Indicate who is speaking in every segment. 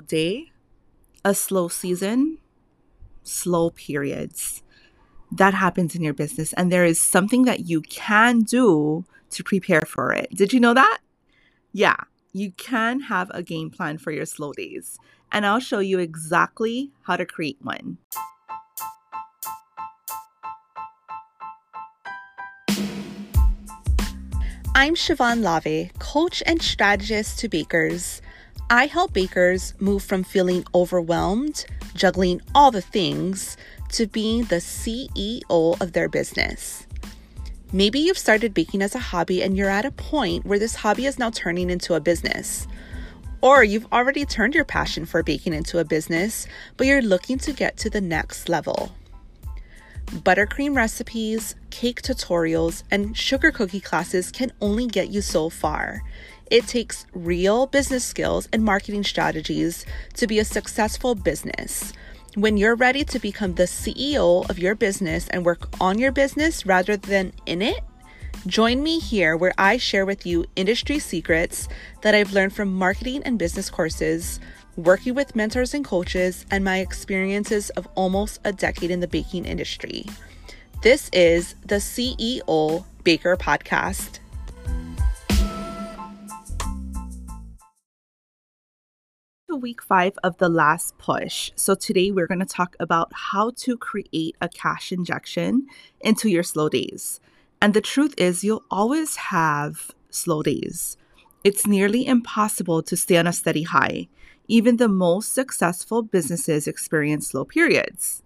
Speaker 1: day, a slow season, slow periods. That happens in your business. And there is something that you can do to prepare for it. Did you know that? Yeah, you can have a game plan for your slow days. And I'll show you exactly how to create one. I'm Siobhan Lave, coach and strategist to bakers. I help bakers move from feeling overwhelmed, juggling all the things, to being the CEO of their business. Maybe you've started baking as a hobby and you're at a point where this hobby is now turning into a business. Or you've already turned your passion for baking into a business, but you're looking to get to the next level. Buttercream recipes, cake tutorials, and sugar cookie classes can only get you so far. It takes real business skills and marketing strategies to be a successful business. When you're ready to become the CEO of your business and work on your business rather than in it, join me here where I share with you industry secrets that I've learned from marketing and business courses, working with mentors and coaches, and my experiences of almost a decade in the baking industry. This is the CEO Baker Podcast. Week five of the last push. So, today we're going to talk about how to create a cash injection into your slow days. And the truth is, you'll always have slow days. It's nearly impossible to stay on a steady high. Even the most successful businesses experience slow periods.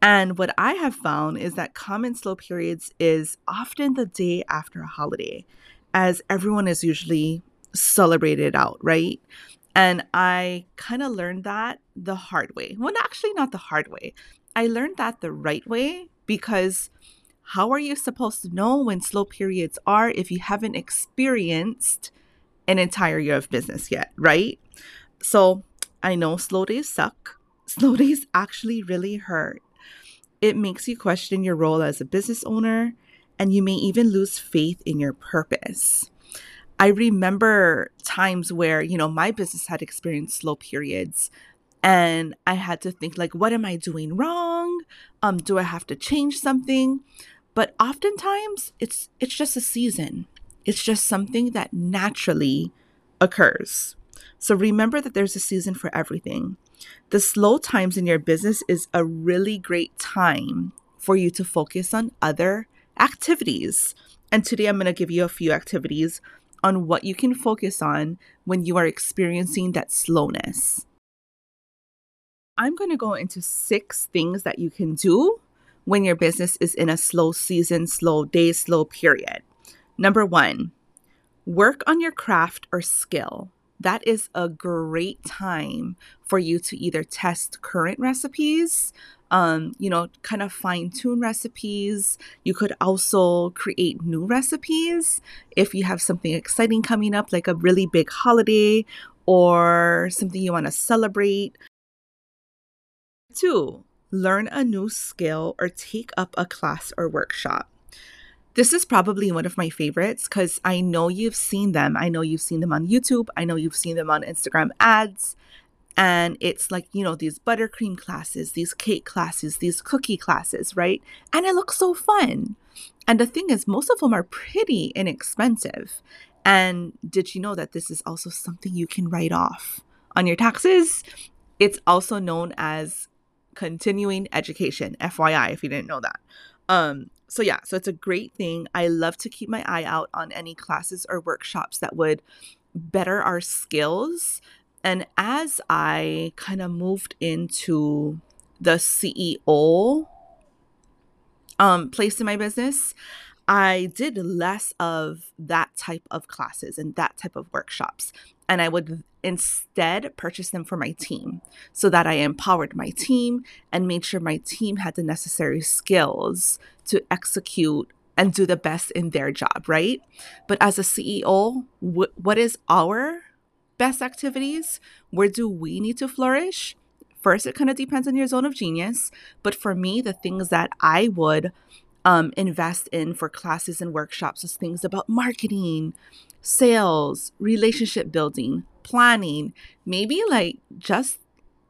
Speaker 1: And what I have found is that common slow periods is often the day after a holiday, as everyone is usually celebrated out, right? And I kind of learned that the hard way. Well, actually, not the hard way. I learned that the right way because how are you supposed to know when slow periods are if you haven't experienced an entire year of business yet, right? So I know slow days suck. Slow days actually really hurt. It makes you question your role as a business owner, and you may even lose faith in your purpose. I remember times where, you know, my business had experienced slow periods and I had to think like what am I doing wrong? Um do I have to change something? But oftentimes it's it's just a season. It's just something that naturally occurs. So remember that there's a season for everything. The slow times in your business is a really great time for you to focus on other activities. And today I'm going to give you a few activities on what you can focus on when you are experiencing that slowness. I'm going to go into six things that you can do when your business is in a slow season, slow day, slow period. Number one, work on your craft or skill. That is a great time for you to either test current recipes, um, you know, kind of fine tune recipes. You could also create new recipes if you have something exciting coming up, like a really big holiday or something you want to celebrate. Two, learn a new skill or take up a class or workshop. This is probably one of my favorites because I know you've seen them. I know you've seen them on YouTube. I know you've seen them on Instagram ads and it's like you know these buttercream classes these cake classes these cookie classes right? And it looks so fun. And the thing is most of them are pretty inexpensive. And did you know that this is also something you can write off on your taxes? It's also known as continuing education fyi if you didn't know that. Um so yeah so it's a great thing. I love to keep my eye out on any classes or workshops that would better our skills and as I kind of moved into the CEO um, place in my business, I did less of that type of classes and that type of workshops. And I would instead purchase them for my team so that I empowered my team and made sure my team had the necessary skills to execute and do the best in their job, right? But as a CEO, wh- what is our best activities, where do we need to flourish? First, it kind of depends on your zone of genius. But for me, the things that I would um, invest in for classes and workshops is things about marketing, sales, relationship building, planning, maybe like just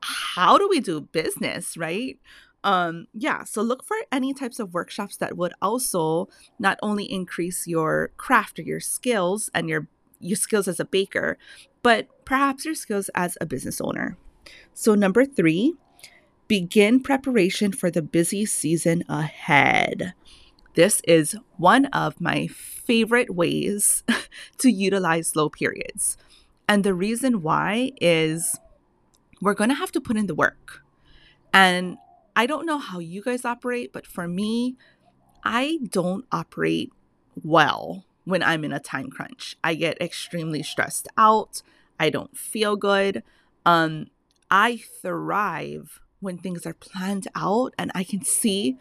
Speaker 1: how do we do business, right? Um, yeah, so look for any types of workshops that would also not only increase your craft or your skills and your your skills as a baker, but perhaps your skills as a business owner. So number 3, begin preparation for the busy season ahead. This is one of my favorite ways to utilize slow periods. And the reason why is we're going to have to put in the work. And I don't know how you guys operate, but for me, I don't operate well when I'm in a time crunch. I get extremely stressed out. I don't feel good. Um, I thrive when things are planned out and I can see,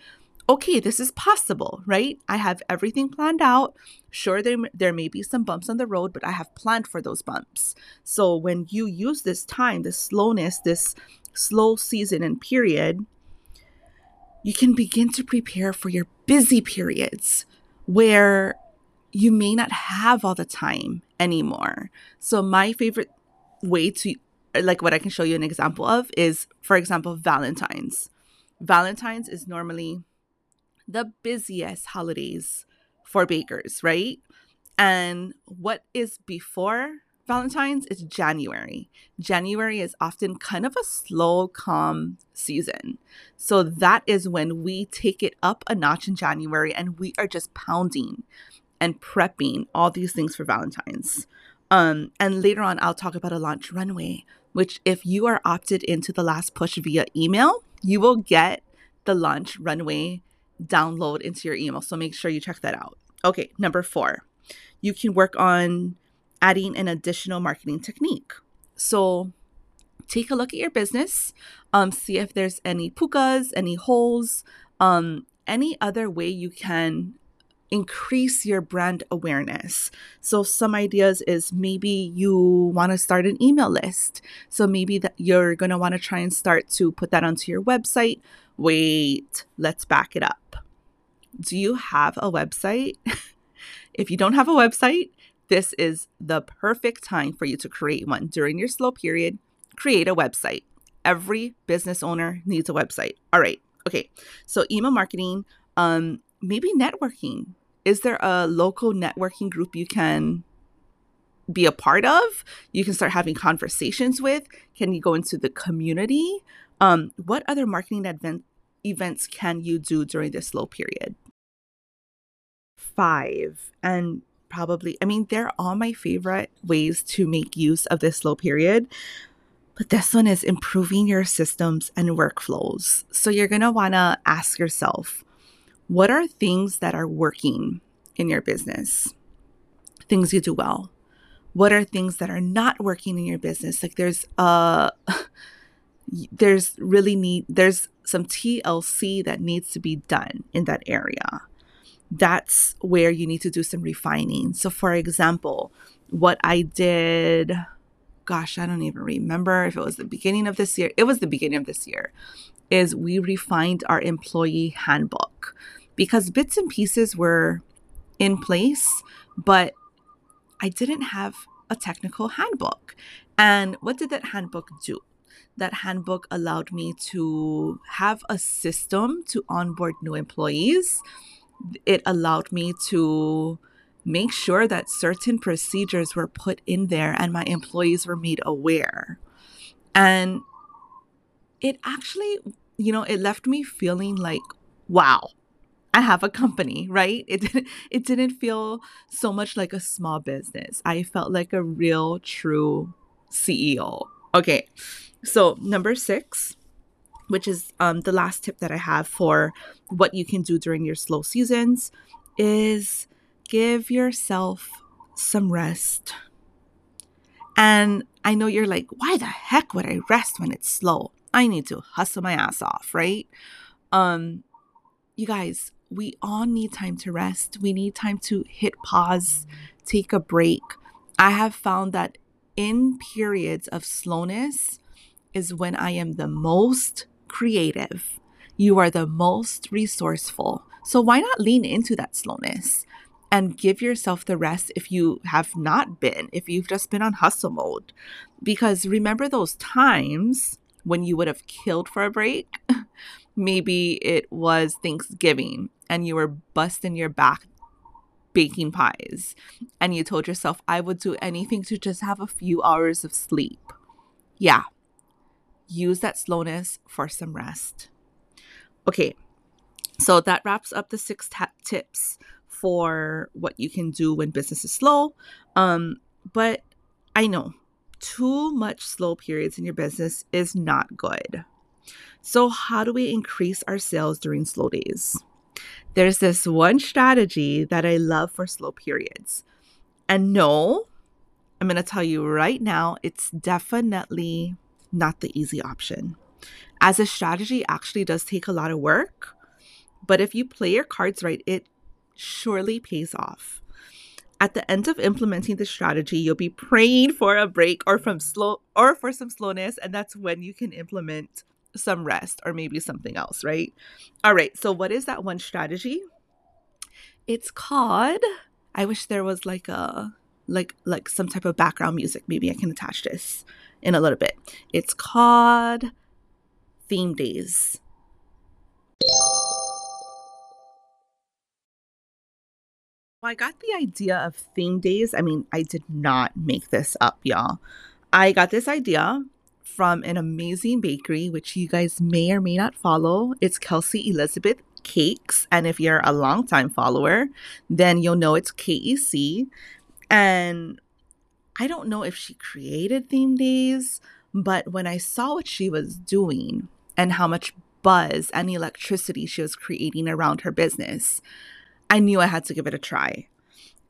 Speaker 1: okay, this is possible, right? I have everything planned out. Sure, there, there may be some bumps on the road, but I have planned for those bumps. So when you use this time, this slowness, this slow season and period, you can begin to prepare for your busy periods where you may not have all the time anymore. So, my favorite way to like what I can show you an example of is, for example, Valentine's. Valentine's is normally the busiest holidays for bakers, right? And what is before Valentine's is January. January is often kind of a slow, calm season. So that is when we take it up a notch in January and we are just pounding and prepping all these things for Valentine's. Um, and later on, I'll talk about a launch runway which if you are opted into the last push via email, you will get the launch runway download into your email. So make sure you check that out. Okay, number four, you can work on adding an additional marketing technique. So take a look at your business, um, see if there's any pukas, any holes, um, any other way you can increase your brand awareness. So some ideas is maybe you want to start an email list. So maybe that you're going to want to try and start to put that onto your website. Wait, let's back it up. Do you have a website? if you don't have a website, this is the perfect time for you to create one. During your slow period, create a website. Every business owner needs a website. All right. Okay. So email marketing, um, maybe networking. Is there a local networking group you can be a part of? You can start having conversations with? Can you go into the community? Um, what other marketing event, events can you do during this slow period? Five, and probably, I mean, they're all my favorite ways to make use of this slow period. But this one is improving your systems and workflows. So you're going to want to ask yourself what are things that are working in your business? Things you do well. What are things that are not working in your business? Like there's uh there's really need there's some TLC that needs to be done in that area. That's where you need to do some refining. So for example, what I did gosh, I don't even remember if it was the beginning of this year. It was the beginning of this year. Is we refined our employee handbook because bits and pieces were in place, but I didn't have a technical handbook. And what did that handbook do? That handbook allowed me to have a system to onboard new employees. It allowed me to make sure that certain procedures were put in there and my employees were made aware. And it actually, you know, it left me feeling like, wow, I have a company, right? It didn't it didn't feel so much like a small business. I felt like a real true CEO. Okay. So, number 6, which is um, the last tip that I have for what you can do during your slow seasons is give yourself some rest. And I know you're like, why the heck would I rest when it's slow? I need to hustle my ass off, right? Um, you guys, we all need time to rest. We need time to hit pause, take a break. I have found that in periods of slowness is when I am the most creative. You are the most resourceful. So why not lean into that slowness and give yourself the rest if you have not been, if you've just been on hustle mode. Because remember those times when you would have killed for a break? Maybe it was Thanksgiving and you were busting your back baking pies and you told yourself, I would do anything to just have a few hours of sleep. Yeah, use that slowness for some rest. Okay, so that wraps up the six t- tips for what you can do when business is slow. Um, but I know too much slow periods in your business is not good. So, how do we increase our sales during slow days? There's this one strategy that I love for slow periods. And no, I'm going to tell you right now, it's definitely not the easy option. As a strategy actually does take a lot of work, but if you play your cards right, it surely pays off. At the end of implementing the strategy, you'll be praying for a break or from slow or for some slowness, and that's when you can implement some rest or maybe something else, right? All right. So what is that one strategy? It's called I wish there was like a like like some type of background music. Maybe I can attach this in a little bit. It's called Theme Days. I got the idea of theme days. I mean, I did not make this up, y'all. I got this idea from an amazing bakery, which you guys may or may not follow. It's Kelsey Elizabeth Cakes. And if you're a longtime follower, then you'll know it's KEC. And I don't know if she created theme days, but when I saw what she was doing and how much buzz and electricity she was creating around her business, I knew I had to give it a try.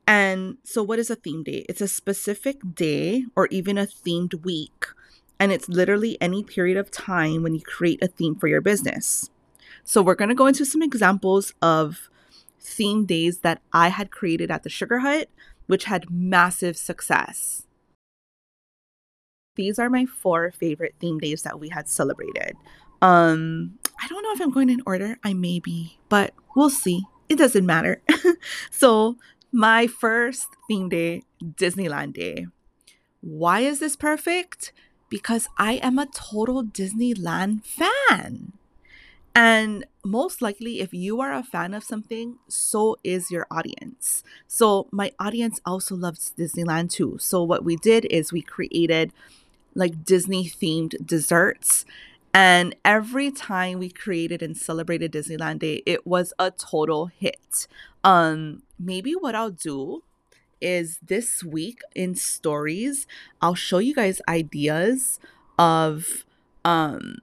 Speaker 1: And so, what is a theme day? It's a specific day or even a themed week. And it's literally any period of time when you create a theme for your business. So, we're going to go into some examples of theme days that I had created at the Sugar Hut, which had massive success. These are my four favorite theme days that we had celebrated. Um, I don't know if I'm going in order. I may be, but we'll see it doesn't matter. so, my first theme day, Disneyland Day. Why is this perfect? Because I am a total Disneyland fan. And most likely, if you are a fan of something, so is your audience. So, my audience also loves Disneyland too. So, what we did is we created like Disney themed desserts and every time we created and celebrated Disneyland Day, it was a total hit. Um, maybe what I'll do is this week in stories, I'll show you guys ideas of um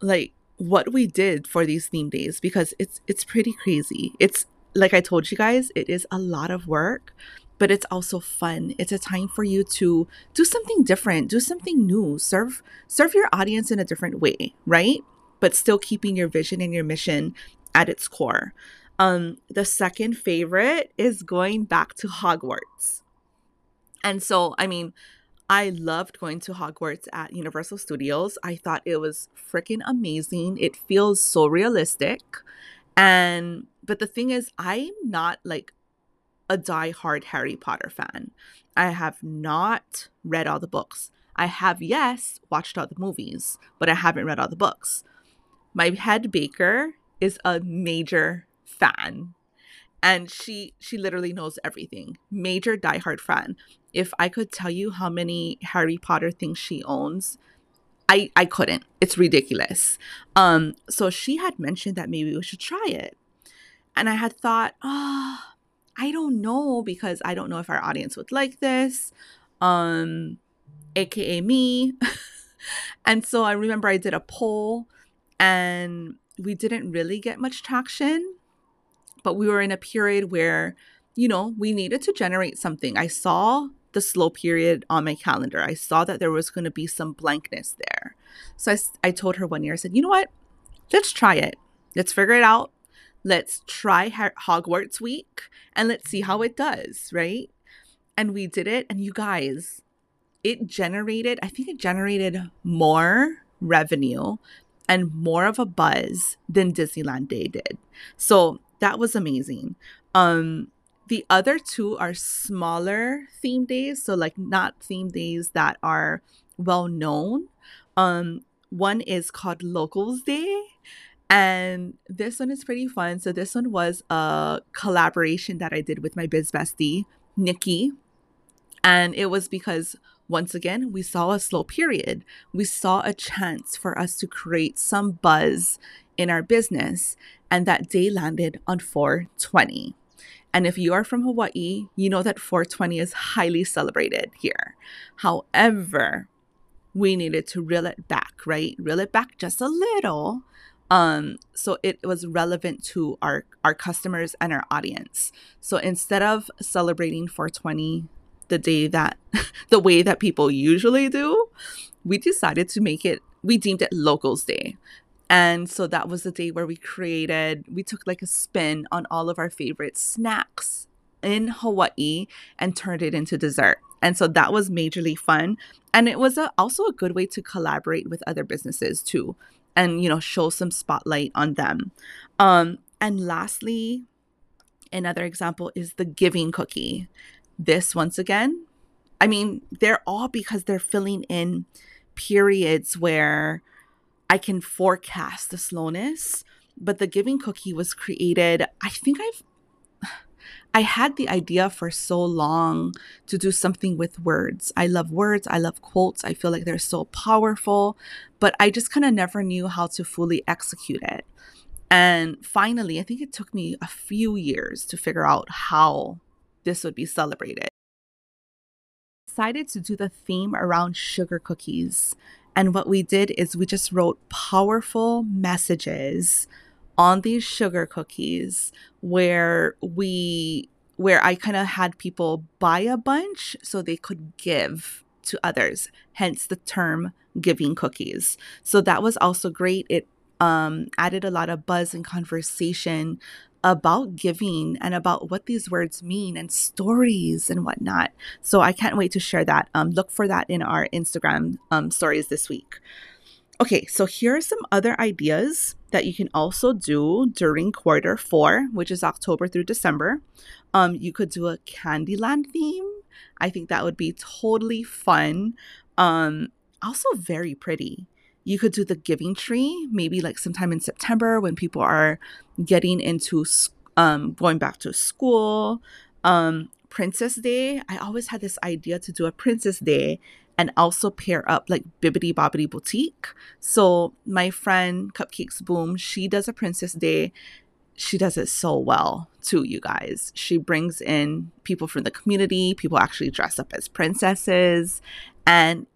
Speaker 1: like what we did for these theme days because it's it's pretty crazy. It's like I told you guys, it is a lot of work, but it's also fun. It's a time for you to do something different, do something new, serve serve your audience in a different way, right? But still keeping your vision and your mission at its core. Um, the second favorite is going back to Hogwarts. And so, I mean, I loved going to Hogwarts at Universal Studios. I thought it was freaking amazing. It feels so realistic. And but the thing is, I'm not like a die-hard Harry Potter fan. I have not read all the books. I have, yes, watched all the movies, but I haven't read all the books. My head baker is a major fan and she she literally knows everything major diehard fan if i could tell you how many harry potter things she owns i i couldn't it's ridiculous um so she had mentioned that maybe we should try it and i had thought oh I don't know because I don't know if our audience would like this, um, aka me. and so I remember I did a poll and we didn't really get much traction, but we were in a period where, you know, we needed to generate something. I saw the slow period on my calendar. I saw that there was going to be some blankness there. So I, I told her one year, I said, you know what? Let's try it. Let's figure it out let's try Hogwarts week and let's see how it does, right? And we did it. And you guys, it generated, I think it generated more revenue and more of a buzz than Disneyland Day did. So that was amazing. Um, the other two are smaller theme days, so like not theme days that are well known. Um, one is called Locals Day, and this one is pretty fun. So this one was a collaboration that I did with my biz bestie Nikki, and it was because once again we saw a slow period. We saw a chance for us to create some buzz in our business, and that day landed on 420. And if you are from Hawaii, you know that 420 is highly celebrated here. However, we needed to reel it back, right? Reel it back just a little. Um, so it was relevant to our our customers and our audience. So instead of celebrating 420 the day that the way that people usually do, we decided to make it we deemed it locals day and so that was the day where we created, we took like a spin on all of our favorite snacks in Hawaii and turned it into dessert. And so that was majorly fun. And it was a, also a good way to collaborate with other businesses too and, you know, show some spotlight on them. Um, and lastly, another example is the giving cookie. This, once again, I mean, they're all because they're filling in periods where I can forecast the slowness, but the giving cookie was created. I think I've I had the idea for so long to do something with words. I love words, I love quotes. I feel like they're so powerful, but I just kind of never knew how to fully execute it. And finally, I think it took me a few years to figure out how this would be celebrated. Decided to do the theme around sugar cookies and what we did is we just wrote powerful messages on these sugar cookies where we where I kind of had people buy a bunch so they could give to others, hence the term giving cookies. So that was also great. It um, added a lot of buzz and conversation about giving and about what these words mean and stories and whatnot. So I can't wait to share that. Um, look for that in our Instagram um, stories this week. Okay, so here are some other ideas that you can also do during quarter four, which is October through December. Um, you could do a Candyland theme. I think that would be totally fun. Um, also very pretty you could do the giving tree maybe like sometime in September when people are getting into um, going back to school. Um, Princess Day, I always had this idea to do a Princess Day and also pair up like Bibbidi Bobbidi Boutique. So my friend Cupcakes Boom, she does a Princess Day. She does it so well too, you guys. She brings in people from the community, people actually dress up as princesses, and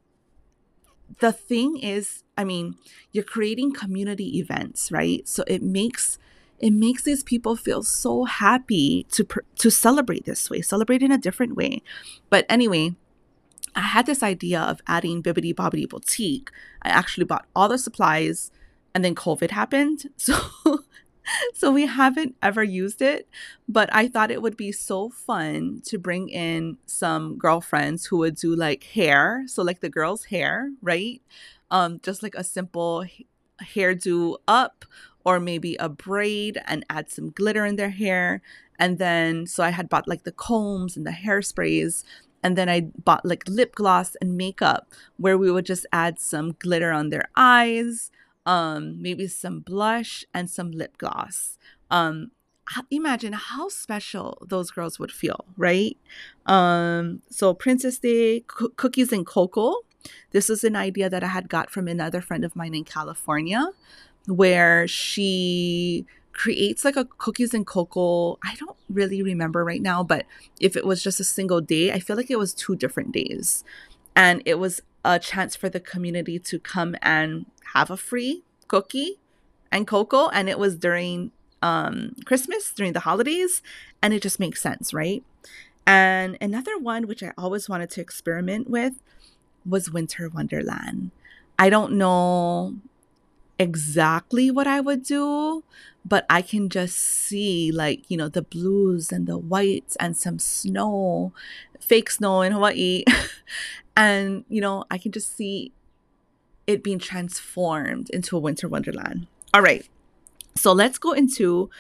Speaker 1: the thing is, I mean, you're creating community events, right? So it makes it makes these people feel so happy to to celebrate this way, celebrate in a different way. But anyway, I had this idea of adding Bibbidi Bobbidi Boutique. I actually bought all the supplies and then COVID happened. So so we haven't ever used it, but I thought it would be so fun to bring in some girlfriends who would do like hair, so like the girls' hair, right? Um, just like a simple hairdo up or maybe a braid and add some glitter in their hair. And then, so I had bought like the combs and the hairsprays. And then I bought like lip gloss and makeup where we would just add some glitter on their eyes um, maybe some blush and some lip gloss. Um, imagine how special those girls would feel, right? Um, so Princess Day c- cookies and cocoa. This is an idea that I had got from another friend of mine in California, where she creates like a cookies and cocoa. I don't really remember right now, but if it was just a single day, I feel like it was two different days. And it was a chance for the community to come and have a free cookie and cocoa. And it was during um, Christmas, during the holidays. And it just makes sense, right? And another one, which I always wanted to experiment with, was Winter Wonderland. I don't know exactly what I would do, but I can just see like, you know, the blues and the whites and some snow, fake snow in Hawaii. and, you know, I can just see it being transformed into a winter wonderland. All right. So let's go into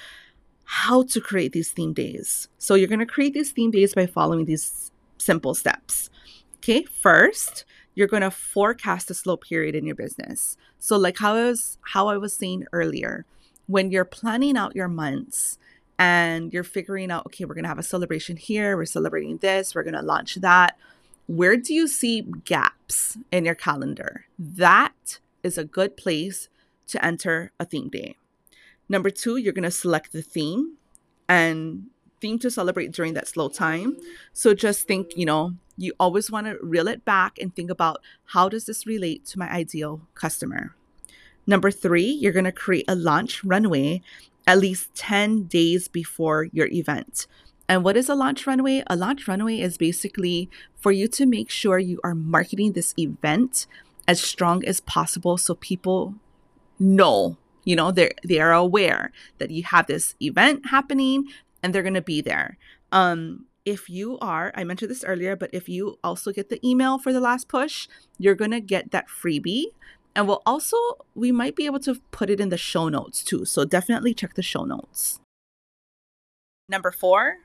Speaker 1: how to create these theme days. So you're going to create these theme days by following these simple steps. Okay, first, you're going to forecast a slow period in your business. So like how I was how I was saying earlier, when you're planning out your months and you're figuring out okay, we're going to have a celebration here, we're celebrating this, we're going to launch that, where do you see gaps in your calendar? That is a good place to enter a theme day. Number two, you're going to select the theme and theme to celebrate during that slow time. So just think, you know, you always want to reel it back and think about how does this relate to my ideal customer? Number three, you're going to create a launch runway at least 10 days before your event. And what is a launch runway? A launch runway is basically for you to make sure you are marketing this event as strong as possible so people know you know they're they are aware that you have this event happening and they're going to be there. Um if you are i mentioned this earlier but if you also get the email for the last push you're going to get that freebie. And we'll also we might be able to put it in the show notes too so definitely check the show notes. Number 4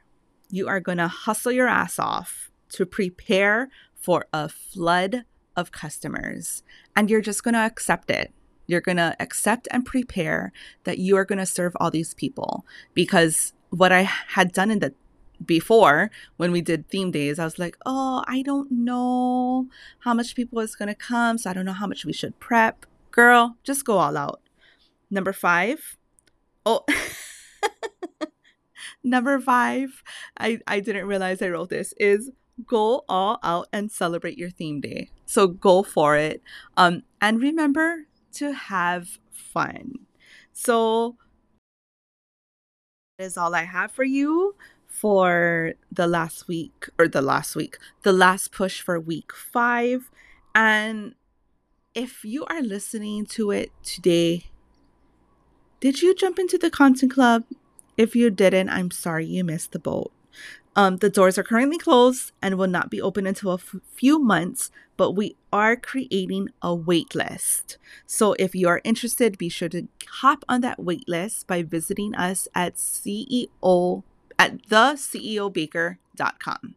Speaker 1: you are going to hustle your ass off to prepare for a flood of customers. And you're just going to accept it. You're going to accept and prepare that you are going to serve all these people because what I had done in the before when we did theme days, I was like, oh, I don't know how much people is going to come. So I don't know how much we should prep. Girl, just go all out. Number five. Oh, number five. I, I didn't realize I wrote this is go all out and celebrate your theme day. So go for it. Um, and remember, to have fun. So, is all I have for you for the last week or the last week, the last push for week five. And if you are listening to it today, did you jump into the content club? If you didn't, I'm sorry you missed the boat. Um, the doors are currently closed and will not be open until a f- few months, but we are creating a wait list. So if you are interested, be sure to hop on that wait list by visiting us at CEO at theceobaker.com.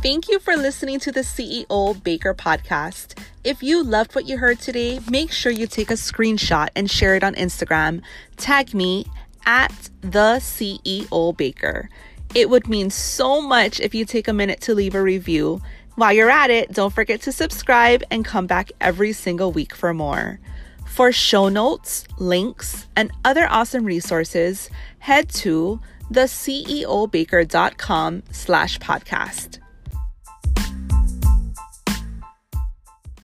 Speaker 1: Thank you for listening to the CEO Baker podcast. If you loved what you heard today, make sure you take a screenshot and share it on Instagram. Tag me at the CEO Baker. It would mean so much if you take a minute to leave a review. While you're at it, don't forget to subscribe and come back every single week for more. For show notes, links, and other awesome resources, head to theceobaker.com slash podcast.